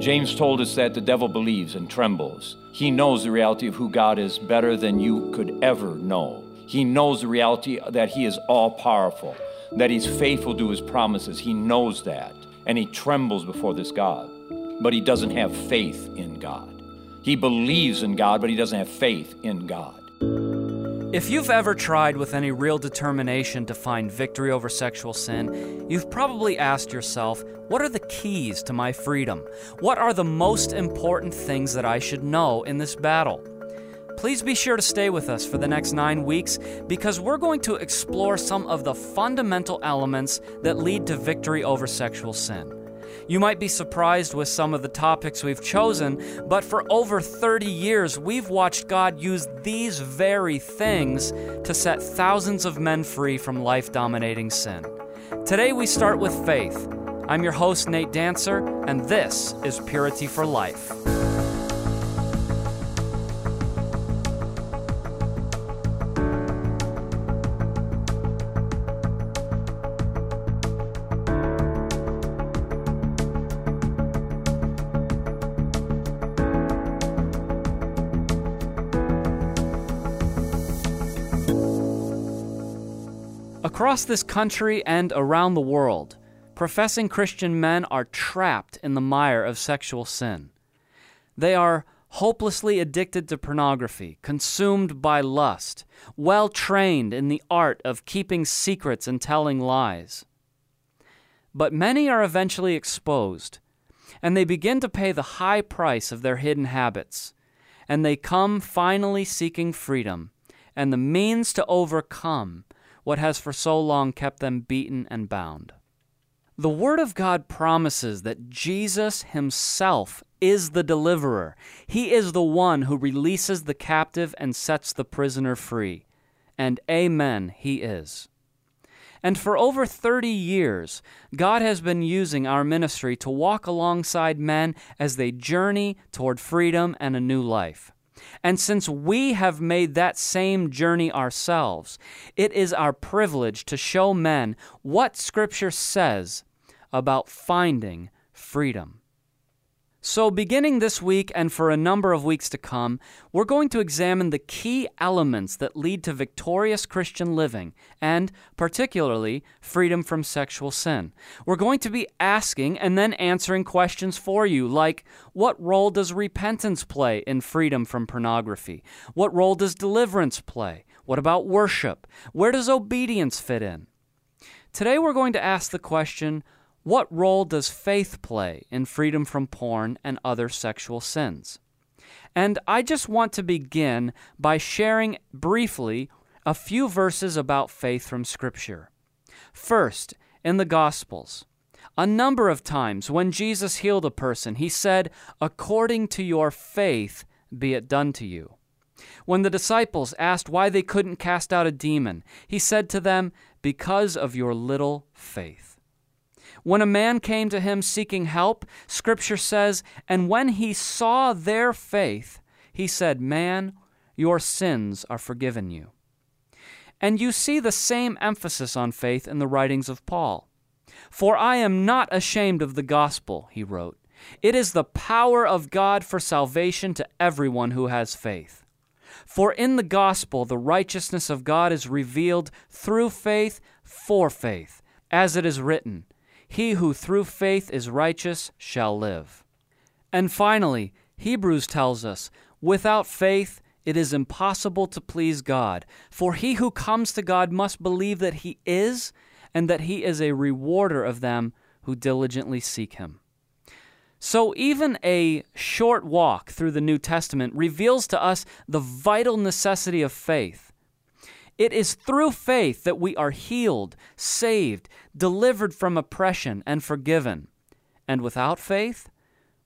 James told us that the devil believes and trembles. He knows the reality of who God is better than you could ever know. He knows the reality that He is all powerful, that He's faithful to His promises. He knows that. And he trembles before this God. But he doesn't have faith in God. He believes in God, but he doesn't have faith in God. If you've ever tried with any real determination to find victory over sexual sin, you've probably asked yourself, what are the keys to my freedom? What are the most important things that I should know in this battle? Please be sure to stay with us for the next nine weeks because we're going to explore some of the fundamental elements that lead to victory over sexual sin. You might be surprised with some of the topics we've chosen, but for over 30 years, we've watched God use these very things to set thousands of men free from life dominating sin. Today, we start with faith. I'm your host, Nate Dancer, and this is Purity for Life. Across this country and around the world, professing Christian men are trapped in the mire of sexual sin. They are hopelessly addicted to pornography, consumed by lust, well trained in the art of keeping secrets and telling lies. But many are eventually exposed, and they begin to pay the high price of their hidden habits, and they come finally seeking freedom and the means to overcome what has for so long kept them beaten and bound. The Word of God promises that Jesus Himself is the deliverer. He is the one who releases the captive and sets the prisoner free. And Amen, He is. And for over 30 years, God has been using our ministry to walk alongside men as they journey toward freedom and a new life. And since we have made that same journey ourselves, it is our privilege to show men what Scripture says about finding freedom. So, beginning this week and for a number of weeks to come, we're going to examine the key elements that lead to victorious Christian living and, particularly, freedom from sexual sin. We're going to be asking and then answering questions for you like what role does repentance play in freedom from pornography? What role does deliverance play? What about worship? Where does obedience fit in? Today, we're going to ask the question what role does faith play in freedom from porn and other sexual sins? And I just want to begin by sharing briefly a few verses about faith from Scripture. First, in the Gospels, a number of times when Jesus healed a person, he said, According to your faith be it done to you. When the disciples asked why they couldn't cast out a demon, he said to them, Because of your little faith. When a man came to him seeking help, Scripture says, And when he saw their faith, he said, Man, your sins are forgiven you. And you see the same emphasis on faith in the writings of Paul. For I am not ashamed of the gospel, he wrote. It is the power of God for salvation to everyone who has faith. For in the gospel, the righteousness of God is revealed through faith for faith, as it is written. He who through faith is righteous shall live. And finally, Hebrews tells us, without faith, it is impossible to please God. For he who comes to God must believe that he is, and that he is a rewarder of them who diligently seek him. So, even a short walk through the New Testament reveals to us the vital necessity of faith. It is through faith that we are healed, saved, delivered from oppression, and forgiven. And without faith,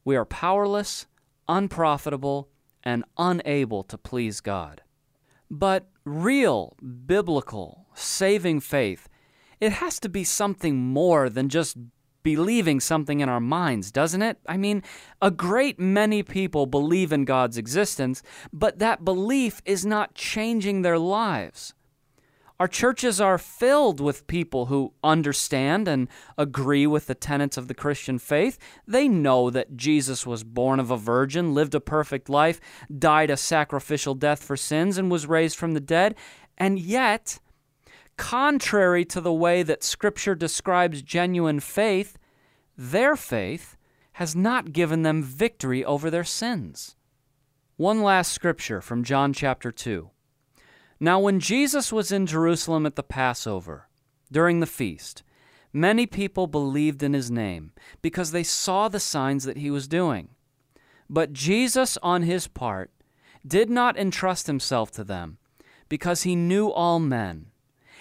we are powerless, unprofitable, and unable to please God. But real, biblical, saving faith, it has to be something more than just believing something in our minds, doesn't it? I mean, a great many people believe in God's existence, but that belief is not changing their lives. Our churches are filled with people who understand and agree with the tenets of the Christian faith. They know that Jesus was born of a virgin, lived a perfect life, died a sacrificial death for sins, and was raised from the dead. And yet, contrary to the way that Scripture describes genuine faith, their faith has not given them victory over their sins. One last scripture from John chapter 2. Now, when Jesus was in Jerusalem at the Passover, during the feast, many people believed in his name because they saw the signs that he was doing. But Jesus, on his part, did not entrust himself to them because he knew all men.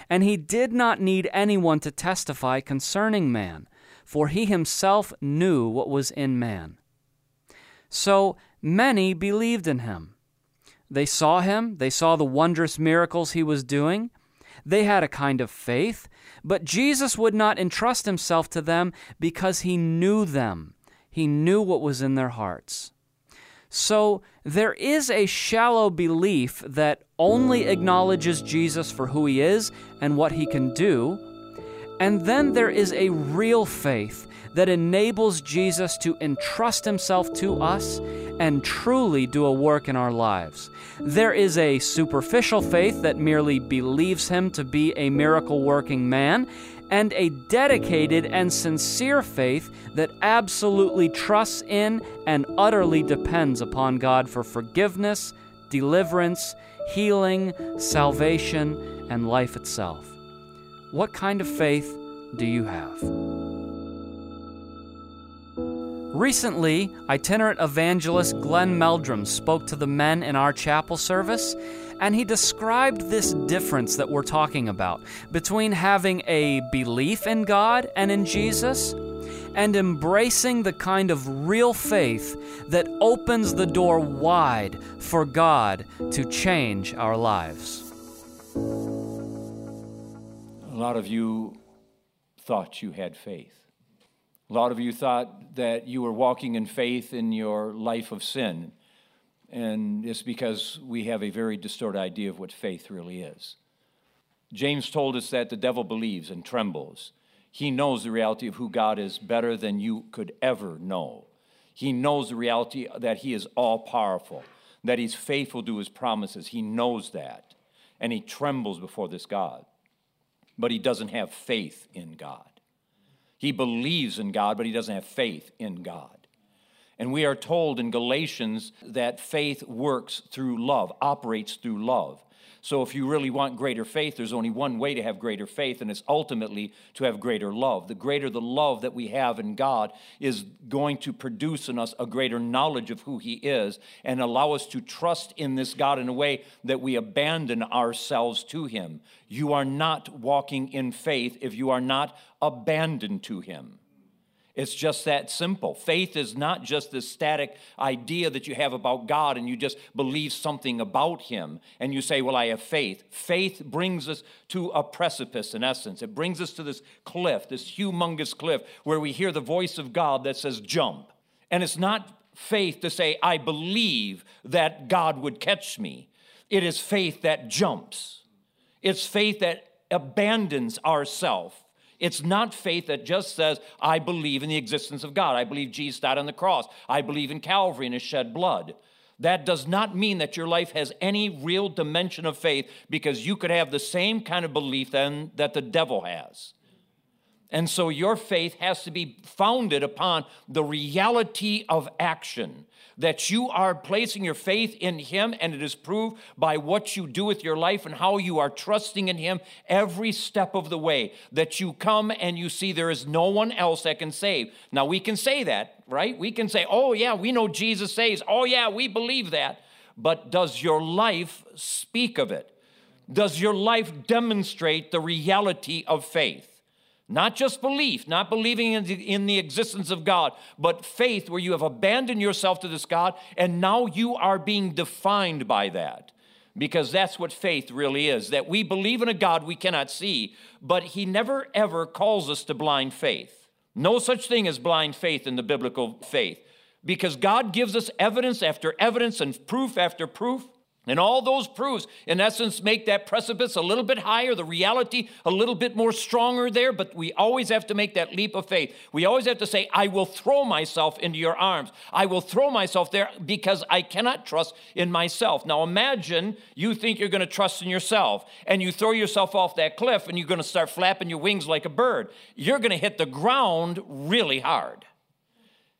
And he did not need anyone to testify concerning man, for he himself knew what was in man. So many believed in him. They saw him, they saw the wondrous miracles he was doing. They had a kind of faith, but Jesus would not entrust himself to them because he knew them. He knew what was in their hearts. So there is a shallow belief that only acknowledges Jesus for who he is and what he can do. And then there is a real faith that enables Jesus to entrust himself to us and truly do a work in our lives. There is a superficial faith that merely believes him to be a miracle working man, and a dedicated and sincere faith that absolutely trusts in and utterly depends upon God for forgiveness, deliverance, healing, salvation, and life itself. What kind of faith do you have? Recently, itinerant evangelist Glenn Meldrum spoke to the men in our chapel service, and he described this difference that we're talking about between having a belief in God and in Jesus and embracing the kind of real faith that opens the door wide for God to change our lives. A lot of you thought you had faith. A lot of you thought that you were walking in faith in your life of sin. And it's because we have a very distorted idea of what faith really is. James told us that the devil believes and trembles. He knows the reality of who God is better than you could ever know. He knows the reality that He is all powerful, that He's faithful to His promises. He knows that. And he trembles before this God. But he doesn't have faith in God. He believes in God, but he doesn't have faith in God. And we are told in Galatians that faith works through love, operates through love. So, if you really want greater faith, there's only one way to have greater faith, and it's ultimately to have greater love. The greater the love that we have in God is going to produce in us a greater knowledge of who He is and allow us to trust in this God in a way that we abandon ourselves to Him. You are not walking in faith if you are not abandoned to Him. It's just that simple. Faith is not just this static idea that you have about God and you just believe something about Him and you say, Well, I have faith. Faith brings us to a precipice, in essence. It brings us to this cliff, this humongous cliff, where we hear the voice of God that says, Jump. And it's not faith to say, I believe that God would catch me. It is faith that jumps, it's faith that abandons ourself it's not faith that just says, I believe in the existence of God. I believe Jesus died on the cross. I believe in Calvary and his shed blood. That does not mean that your life has any real dimension of faith because you could have the same kind of belief then that the devil has. And so your faith has to be founded upon the reality of action that you are placing your faith in Him, and it is proved by what you do with your life and how you are trusting in Him every step of the way. That you come and you see there is no one else that can save. Now, we can say that, right? We can say, oh, yeah, we know Jesus saves. Oh, yeah, we believe that. But does your life speak of it? Does your life demonstrate the reality of faith? Not just belief, not believing in the, in the, existence of God, but faith where you have abandoned yourself to this God and now you are being defined by that. Because that's what faith really is that we believe in a God we cannot see, but He never ever calls us to blind faith. No such thing as blind faith in the biblical faith because God gives us evidence after evidence and proof after proof And all those proofs, in essence, make that precipice a little bit higher, the reality a little bit more stronger there, but we always have to make that leap of faith. We always have to say, I will throw myself into your arms. I will throw myself there because I cannot trust in myself. Now imagine you think you're going to trust in yourself and you throw yourself off that cliff and you're going to start flapping your wings like a bird. You're going to hit the ground really hard.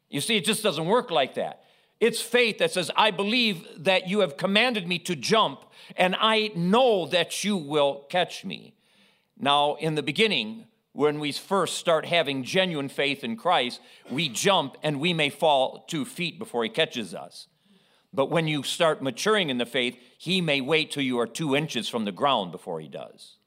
You see, it just doesn't work like that. It's faith that says, I believe that you have commanded me to jump, and I know that you will catch me. Now, in the beginning, when we first start having genuine faith in Christ, we jump and we may fall two feet before he catches us. But when you start maturing in the faith, he may wait till you are two inches from the ground before he does.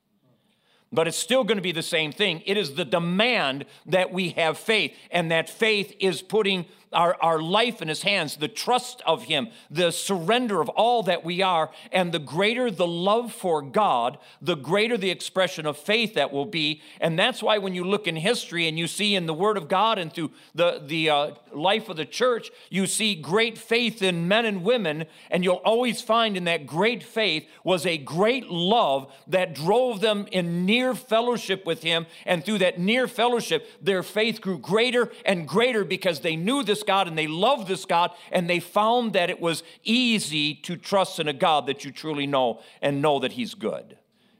But it's still going to be the same thing. It is the demand that we have faith, and that faith is putting our, our life in his hands, the trust of him, the surrender of all that we are, and the greater the love for God, the greater the expression of faith that will be. And that's why when you look in history and you see in the Word of God and through the, the uh, life of the church, you see great faith in men and women, and you'll always find in that great faith was a great love that drove them in near fellowship with him. And through that near fellowship, their faith grew greater and greater because they knew this God and they loved this God and they found that it was easy to trust in a God that you truly know and know that He's good.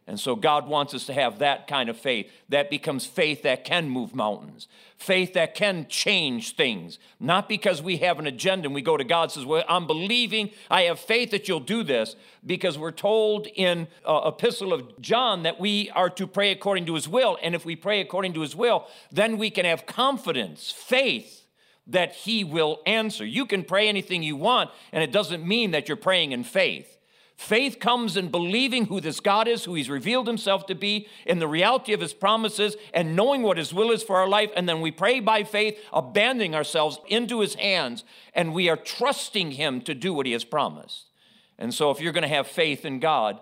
And so God wants us to have that kind of faith. That becomes faith that can move mountains, faith that can change things. Not because we have an agenda and we go to God and says, "Well, I'm believing, I have faith that you'll do this," because we're told in uh, Epistle of John that we are to pray according to His will, and if we pray according to His will, then we can have confidence, faith that He will answer. You can pray anything you want, and it doesn't mean that you're praying in faith. Faith comes in believing who this God is, who He's revealed Himself to be, in the reality of His promises, and knowing what His will is for our life. And then we pray by faith, abandoning ourselves into His hands, and we are trusting Him to do what He has promised. And so, if you're going to have faith in God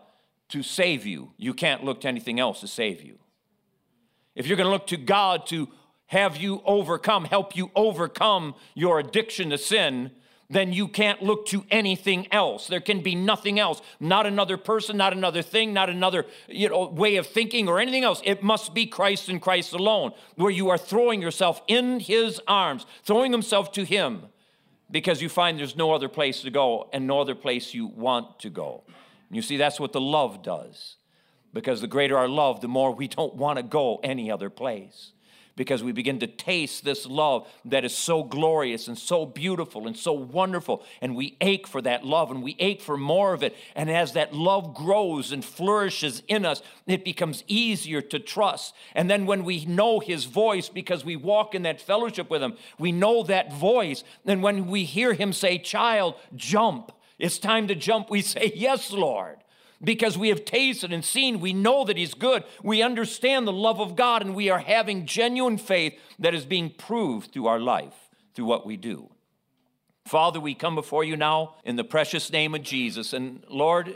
to save you, you can't look to anything else to save you. If you're going to look to God to have you overcome, help you overcome your addiction to sin, then you can't look to anything else. There can be nothing else. Not another person, not another thing, not another you know, way of thinking or anything else. It must be Christ and Christ alone, where you are throwing yourself in His arms, throwing Himself to Him, because you find there's no other place to go and no other place you want to go. And you see, that's what the love does. Because the greater our love, the more we don't want to go any other place because we begin to taste this love that is so glorious and so beautiful and so wonderful. And we ache for that love and we ache for more of it. And as that love grows and flourishes in us, it becomes easier to trust. And then when we know His voice, because we walk in that fellowship with Him, we know that voice. And when we hear Him say, Child, jump, it's time to jump, we say, Yes, Lord because we have tasted and seen, we know that He's good. We understand the love of God, and we are having genuine faith that is being proved through our life, through what we do. Father, we come before you now in the precious name of Jesus. And Lord,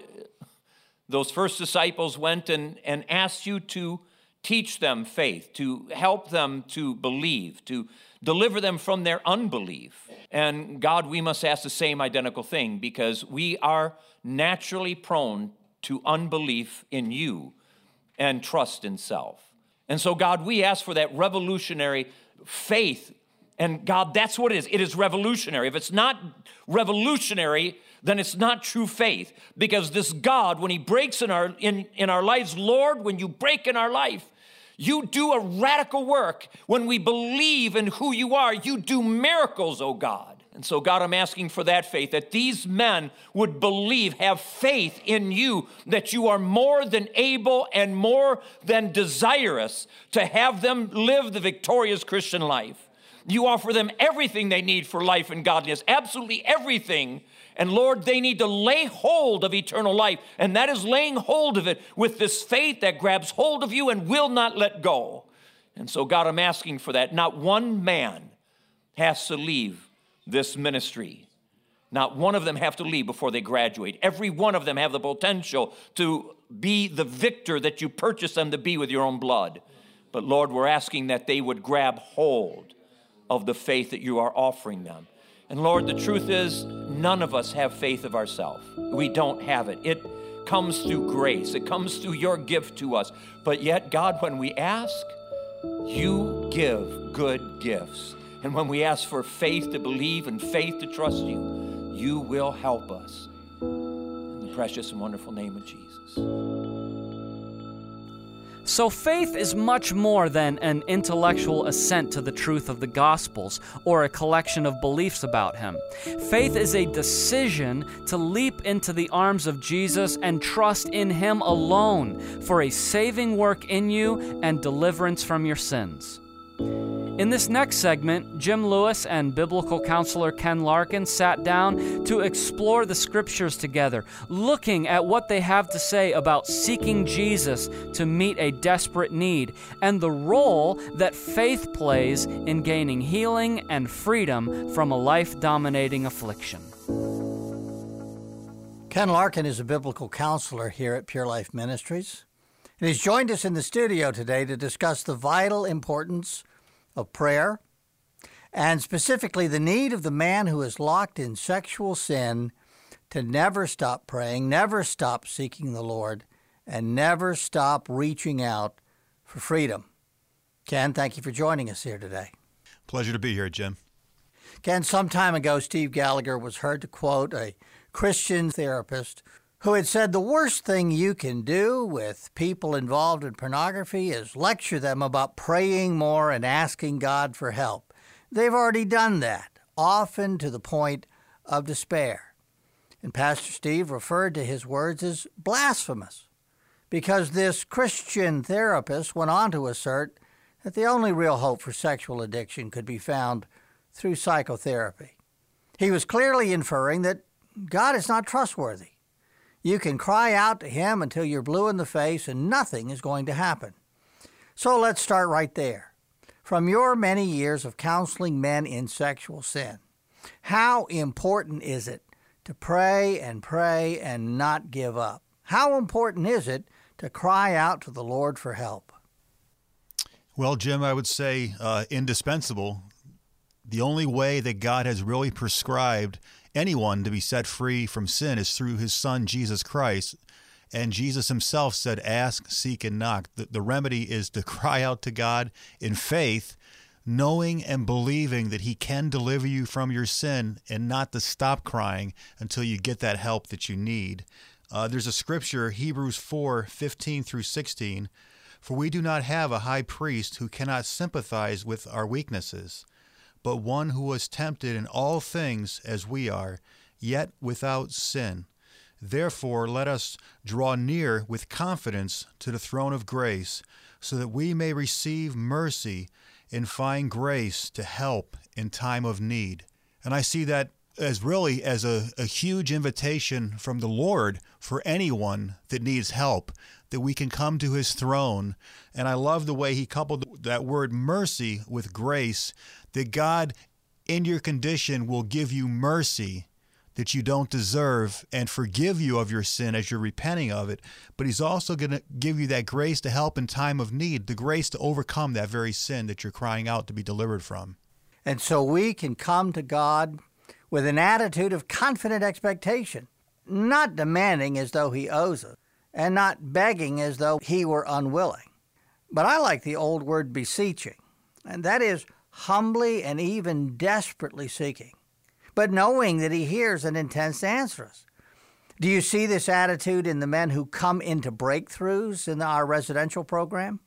those first disciples went and, and asked you to teach them faith, to help them to believe, to deliver them from their unbelief. And God, we must ask the same identical thing because we are naturally prone to unbelief in you and trust in self. And so, God, we ask for that revolutionary faith. And God, that's what it is. It is revolutionary. If it's not revolutionary, then it's not true faith. Because this God, when He breaks in our in, in our lives, Lord, when you break in our life, you do a radical work. When we believe in who you are, you do miracles, oh God. And so, God, I'm asking for that faith, that these men would believe, have faith in you, that you are more than able and more than desirous to have them live the victorious Christian life. You offer them everything they need for life and godliness, absolutely everything. And Lord, they need to lay hold of eternal life. And that is laying hold of it with this faith that grabs hold of you and will not let go. And so, God, I'm asking for that. Not one man has to leave this ministry. Not one of them have to leave before they graduate. Every one of them have the potential to be the victor that you purchased them to be with your own blood. But Lord, we're asking that they would grab hold of the faith that you are offering them. And Lord, the truth is, none of us have faith of ourselves. We don't have it. It comes through grace, it comes through your gift to us. But yet, God, when we ask, you give good gifts. And when we ask for faith to believe and faith to trust you, you will help us. In the precious and wonderful name of Jesus. So, faith is much more than an intellectual assent to the truth of the Gospels or a collection of beliefs about Him. Faith is a decision to leap into the arms of Jesus and trust in Him alone for a saving work in you and deliverance from your sins. In this next segment, Jim Lewis and biblical counselor Ken Larkin sat down to explore the scriptures together, looking at what they have to say about seeking Jesus to meet a desperate need and the role that faith plays in gaining healing and freedom from a life dominating affliction. Ken Larkin is a biblical counselor here at Pure Life Ministries, and he's joined us in the studio today to discuss the vital importance of prayer, and specifically the need of the man who is locked in sexual sin to never stop praying, never stop seeking the Lord, and never stop reaching out for freedom. Ken, thank you for joining us here today. Pleasure to be here, Jim. Ken, some time ago, Steve Gallagher was heard to quote a Christian therapist who had said the worst thing you can do with people involved in pornography is lecture them about praying more and asking God for help. They've already done that, often to the point of despair. And Pastor Steve referred to his words as blasphemous because this Christian therapist went on to assert that the only real hope for sexual addiction could be found through psychotherapy. He was clearly inferring that God is not trustworthy you can cry out to Him until you're blue in the face and nothing is going to happen. So let's start right there. From your many years of counseling men in sexual sin, how important is it to pray and pray and not give up? How important is it to cry out to the Lord for help? Well, Jim, I would say uh, indispensable. The only way that God has really prescribed anyone to be set free from sin is through his son, Jesus Christ. And Jesus himself said, Ask, seek, and knock. The, the remedy is to cry out to God in faith, knowing and believing that he can deliver you from your sin and not to stop crying until you get that help that you need. Uh, there's a scripture, Hebrews 4 15 through 16. For we do not have a high priest who cannot sympathize with our weaknesses but one who was tempted in all things as we are, yet without sin. Therefore, let us draw near with confidence to the throne of grace, so that we may receive mercy and find grace to help in time of need. And I see that as really as a, a huge invitation from the Lord for anyone that needs help, that we can come to his throne. And I love the way he coupled that word mercy with grace, that God in your condition will give you mercy that you don't deserve and forgive you of your sin as you're repenting of it. But He's also going to give you that grace to help in time of need, the grace to overcome that very sin that you're crying out to be delivered from. And so we can come to God with an attitude of confident expectation, not demanding as though He owes us, and not begging as though He were unwilling. But I like the old word beseeching, and that is humbly and even desperately seeking, but knowing that He hears and intends to answer us. Do you see this attitude in the men who come into breakthroughs in our residential program?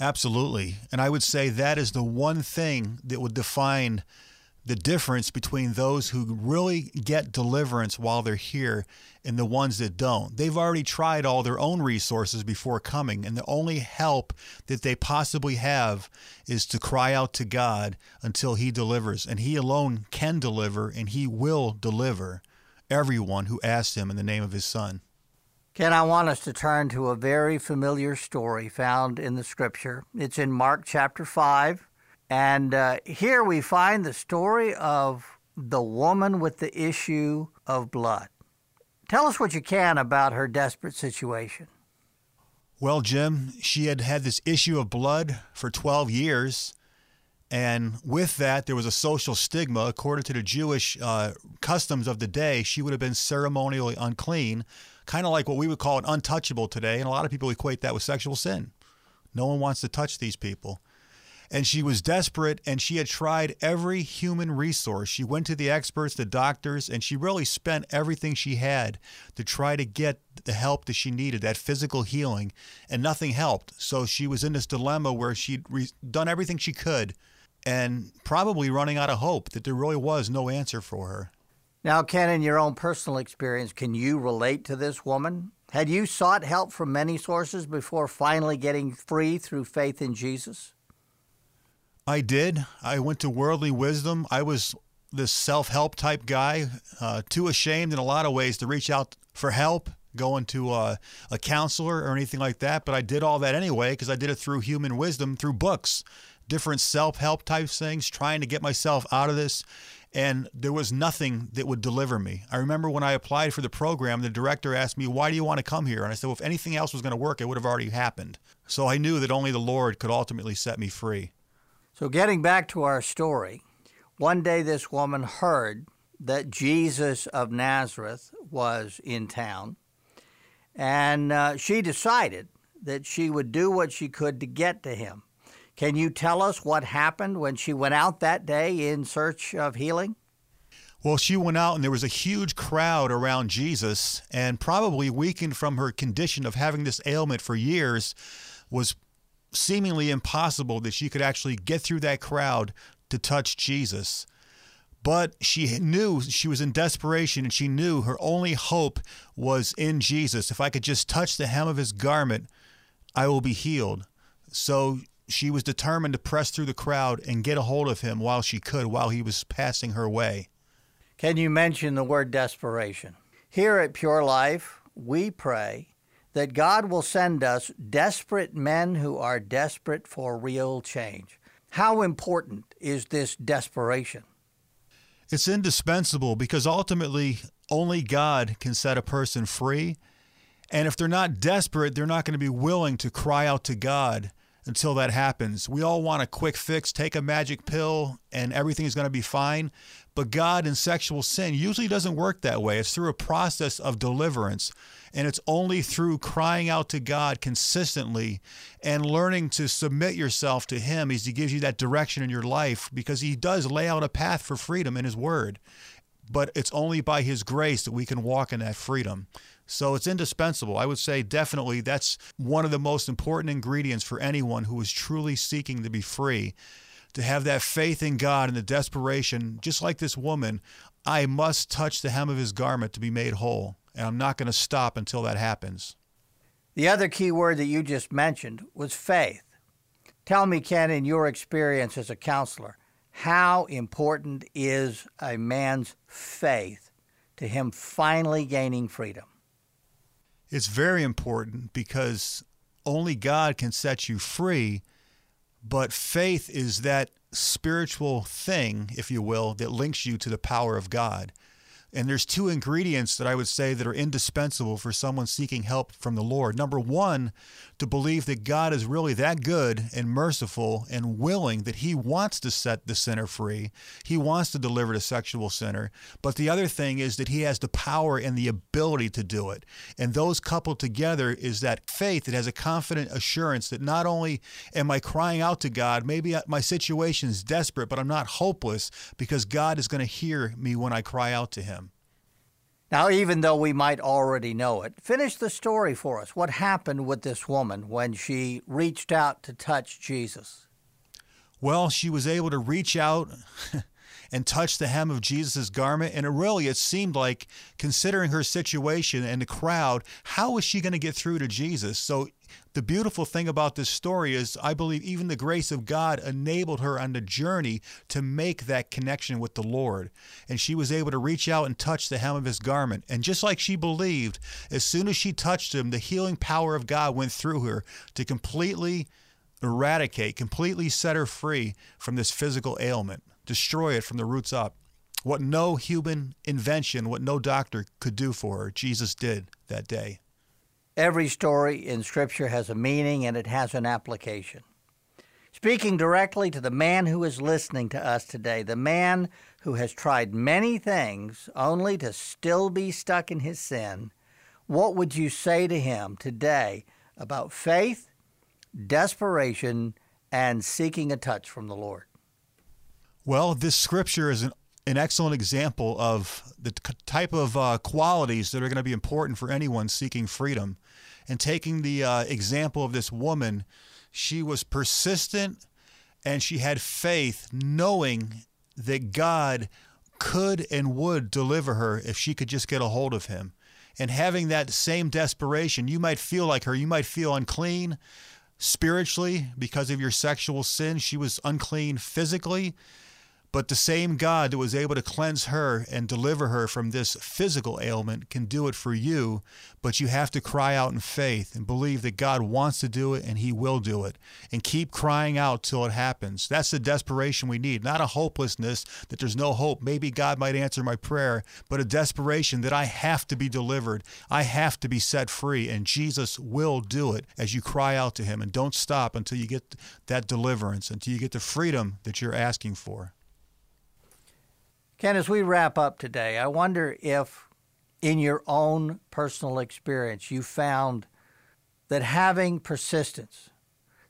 Absolutely. And I would say that is the one thing that would define the difference between those who really get deliverance while they're here and the ones that don't. They've already tried all their own resources before coming, and the only help that they possibly have is to cry out to God until He delivers. And He alone can deliver, and He will deliver everyone who asks Him in the name of His Son. Ken, I want us to turn to a very familiar story found in the scripture. It's in Mark chapter 5 and uh, here we find the story of the woman with the issue of blood. Tell us what you can about her desperate situation. Well, Jim, she had had this issue of blood for 12 years, And with that, there was a social stigma. According to the Jewish uh, customs of the day, she would have been ceremonially unclean, kind of like what we would call an untouchable today. And a lot of people equate that with sexual sin. No one wants to touch these people. And she was desperate and she had tried every human resource. She went to the experts, the doctors, and she really spent everything she had to try to get the help that she needed, that physical healing, and nothing helped. So she was in this dilemma where she'd re- done everything she could and probably running out of hope that there really was no answer for her. Now, Ken, in your own personal experience, can you relate to this woman? Had you sought help from many sources before finally getting free through faith in Jesus? I did. I went to Worldly Wisdom. I was this self help type guy, uh, too ashamed in a lot of ways to reach out for help, going to uh, a counselor or anything like that. But I did all that anyway because I did it through human wisdom, through books, different self help type things, trying to get myself out of this. And there was nothing that would deliver me. I remember when I applied for the program, the director asked me, Why do you want to come here? And I said, Well, if anything else was going to work, it would have already happened. So I knew that only the Lord could ultimately set me free. So, getting back to our story, one day this woman heard that Jesus of Nazareth was in town, and uh, she decided that she would do what she could to get to him. Can you tell us what happened when she went out that day in search of healing? Well, she went out and there was a huge crowd around Jesus, and probably weakened from her condition of having this ailment for years, was seemingly impossible that she could actually get through that crowd to touch Jesus. But she knew she was in desperation and she knew her only hope was in Jesus. If I could just touch the hem of his garment, I will be healed. So she was determined to press through the crowd and get a hold of him while she could, while he was passing her way. Can you mention the word desperation? Here at Pure Life, we pray that God will send us desperate men who are desperate for real change. How important is this desperation? It's indispensable because ultimately only God can set a person free. And if they're not desperate, they're not going to be willing to cry out to God until that happens. We all want a quick fix, take a magic pill, and everything is going to be fine. But God in sexual sin usually doesn't work that way. It's through a process of deliverance. And it's only through crying out to God consistently and learning to submit yourself to Him as He gives you that direction in your life because He does lay out a path for freedom in His Word. But it's only by His grace that we can walk in that freedom. So it's indispensable. I would say definitely that's one of the most important ingredients for anyone who is truly seeking to be free. To have that faith in God and the desperation, just like this woman, I must touch the hem of his garment to be made whole. And I'm not going to stop until that happens. The other key word that you just mentioned was faith. Tell me, Ken, in your experience as a counselor, how important is a man's faith to him finally gaining freedom? It's very important because only God can set you free, but faith is that spiritual thing, if you will, that links you to the power of God. And there's two ingredients that I would say that are indispensable for someone seeking help from the Lord. Number one, to believe that God is really that good and merciful and willing that He wants to set the sinner free. He wants to deliver the sexual sinner. But the other thing is that He has the power and the ability to do it. And those coupled together is that faith that has a confident assurance that not only am I crying out to God, maybe my situation is desperate, but I'm not hopeless because God is going to hear me when I cry out to Him. Now, even though we might already know it, finish the story for us. What happened with this woman when she reached out to touch Jesus? Well, she was able to reach out and touch the hem of Jesus' garment. And it really, it seemed like, considering her situation and the crowd, how was she going to get through to Jesus? So the beautiful thing about this story is I believe even the grace of God enabled her on the journey to make that connection with the Lord. And she was able to reach out and touch the hem of his garment. And just like she believed, as soon as she touched him, the healing power of God went through her to completely eradicate, completely set her free from this physical ailment, destroy it from the roots up. What no human invention, what no doctor could do for her, Jesus did that day. Every story in Scripture has a meaning and it has an application. speaking directly to the man who is listening to us today, the man who has tried many things only to still be stuck in his sin, what would you say to him today about faith, desperation, and seeking a touch from the Lord? Well, this scripture is an, an excellent example of the type of uh, qualities that are going to be important for anyone seeking freedom. And taking the uh, example of this woman, she was persistent and she had faith, knowing that God could and would deliver her if she could just get a hold of him. And having that same desperation, you might feel like her, you might feel unclean spiritually because of your sexual sin. She was unclean physically. But the same God that was able to cleanse her and deliver her from this physical ailment can do it for you. But you have to cry out in faith and believe that God wants to do it and He will do it. And keep crying out till it happens. That's the desperation we need, not a hopelessness that there's no hope. Maybe God might answer my prayer, but a desperation that I have to be delivered. I have to be set free. And Jesus will do it as you cry out to Him. And don't stop until you get that deliverance, until you get the freedom that you're asking for. Ken, as we wrap up today, I wonder if in your own personal experience you found that having persistence,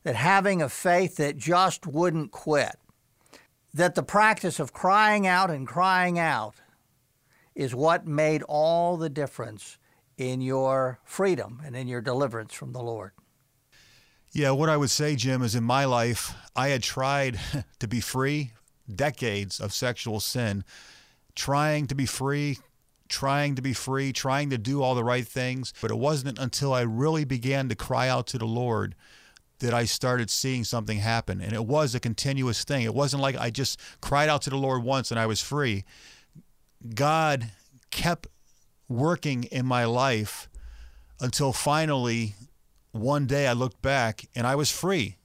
that having a faith that just wouldn't quit, that the practice of crying out and crying out is what made all the difference in your freedom and in your deliverance from the Lord. Yeah, what I would say, Jim, is in my life, I had tried to be free decades of sexual sin, trying to be free, trying to be free, trying to do all the right things. But it wasn't until I really began to cry out to the Lord that I started seeing something happen. And it was a continuous thing. It wasn't like I just cried out to the Lord once and I was free. God kept working in my life until finally one day I looked back and I was free.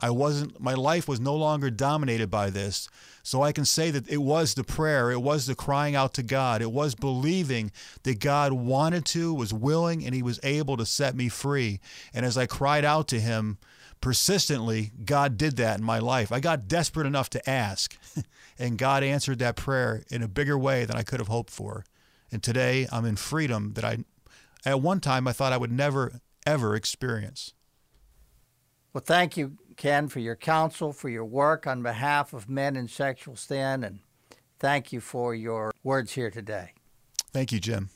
I wasn't, my life was no longer dominated by this. So I can say that it was the prayer, it was the crying out to God, it was believing that God wanted to, was willing, and He was able to set me free. And as I cried out to Him persistently, God did that in my life. I got desperate enough to ask, and God answered that prayer in a bigger way than I could have hoped for. And today I'm in freedom that I, at one time, I thought I would never, ever experience. Well, thank you, Ken, for your counsel, for your work on behalf of men in sexual sin, and thank you for your words here today. Thank you, Jim.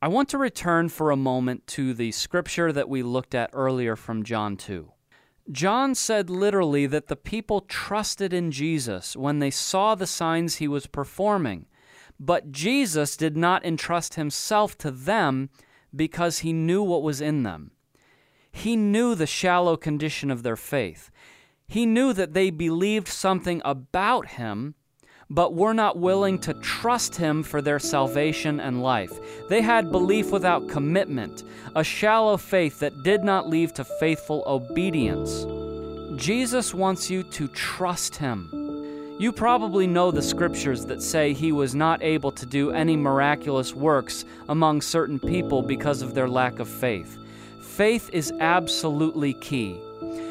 I want to return for a moment to the scripture that we looked at earlier from John 2. John said literally that the people trusted in Jesus when they saw the signs he was performing, but Jesus did not entrust himself to them because he knew what was in them. He knew the shallow condition of their faith. He knew that they believed something about him, but were not willing to trust him for their salvation and life. They had belief without commitment, a shallow faith that did not lead to faithful obedience. Jesus wants you to trust him. You probably know the scriptures that say he was not able to do any miraculous works among certain people because of their lack of faith. Faith is absolutely key.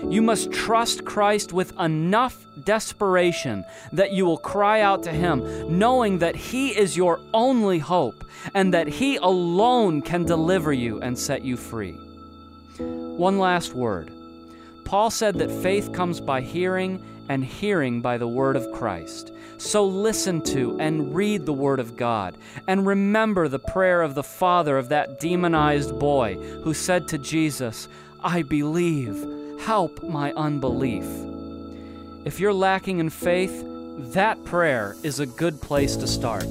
You must trust Christ with enough desperation that you will cry out to Him, knowing that He is your only hope and that He alone can deliver you and set you free. One last word. Paul said that faith comes by hearing, and hearing by the word of Christ. So listen to and read the Word of God, and remember the prayer of the father of that demonized boy who said to Jesus, I believe, help my unbelief. If you're lacking in faith, that prayer is a good place to start.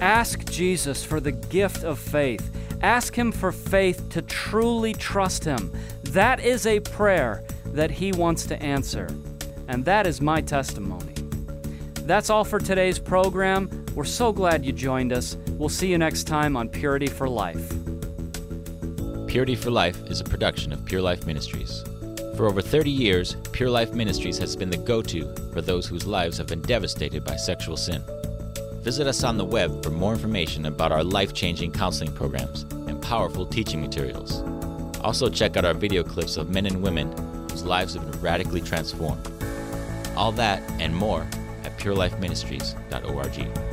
Ask Jesus for the gift of faith. Ask Him for faith to truly trust Him. That is a prayer that He wants to answer. And that is my testimony. That's all for today's program. We're so glad you joined us. We'll see you next time on Purity for Life. Purity for Life is a production of Pure Life Ministries. For over 30 years, Pure Life Ministries has been the go to for those whose lives have been devastated by sexual sin. Visit us on the web for more information about our life changing counseling programs and powerful teaching materials. Also, check out our video clips of men and women whose lives have been radically transformed. All that and more at purelifeministries.org.